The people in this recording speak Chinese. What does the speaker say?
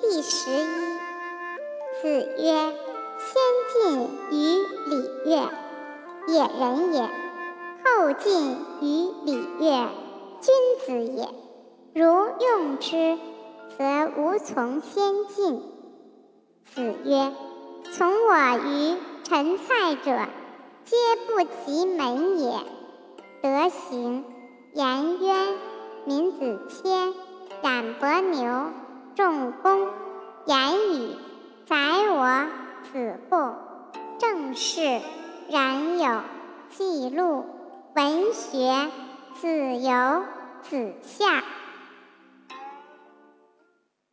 第十一。子曰：“先进于礼乐，也人也；后进于礼乐，君子也。如用之，则无从先进。”子曰：“从我于陈蔡者，皆不及门也。德行，颜渊、闵子骞、冉伯牛、仲弓、言语。”宰我子贡，正是冉有，记录文学子游子夏。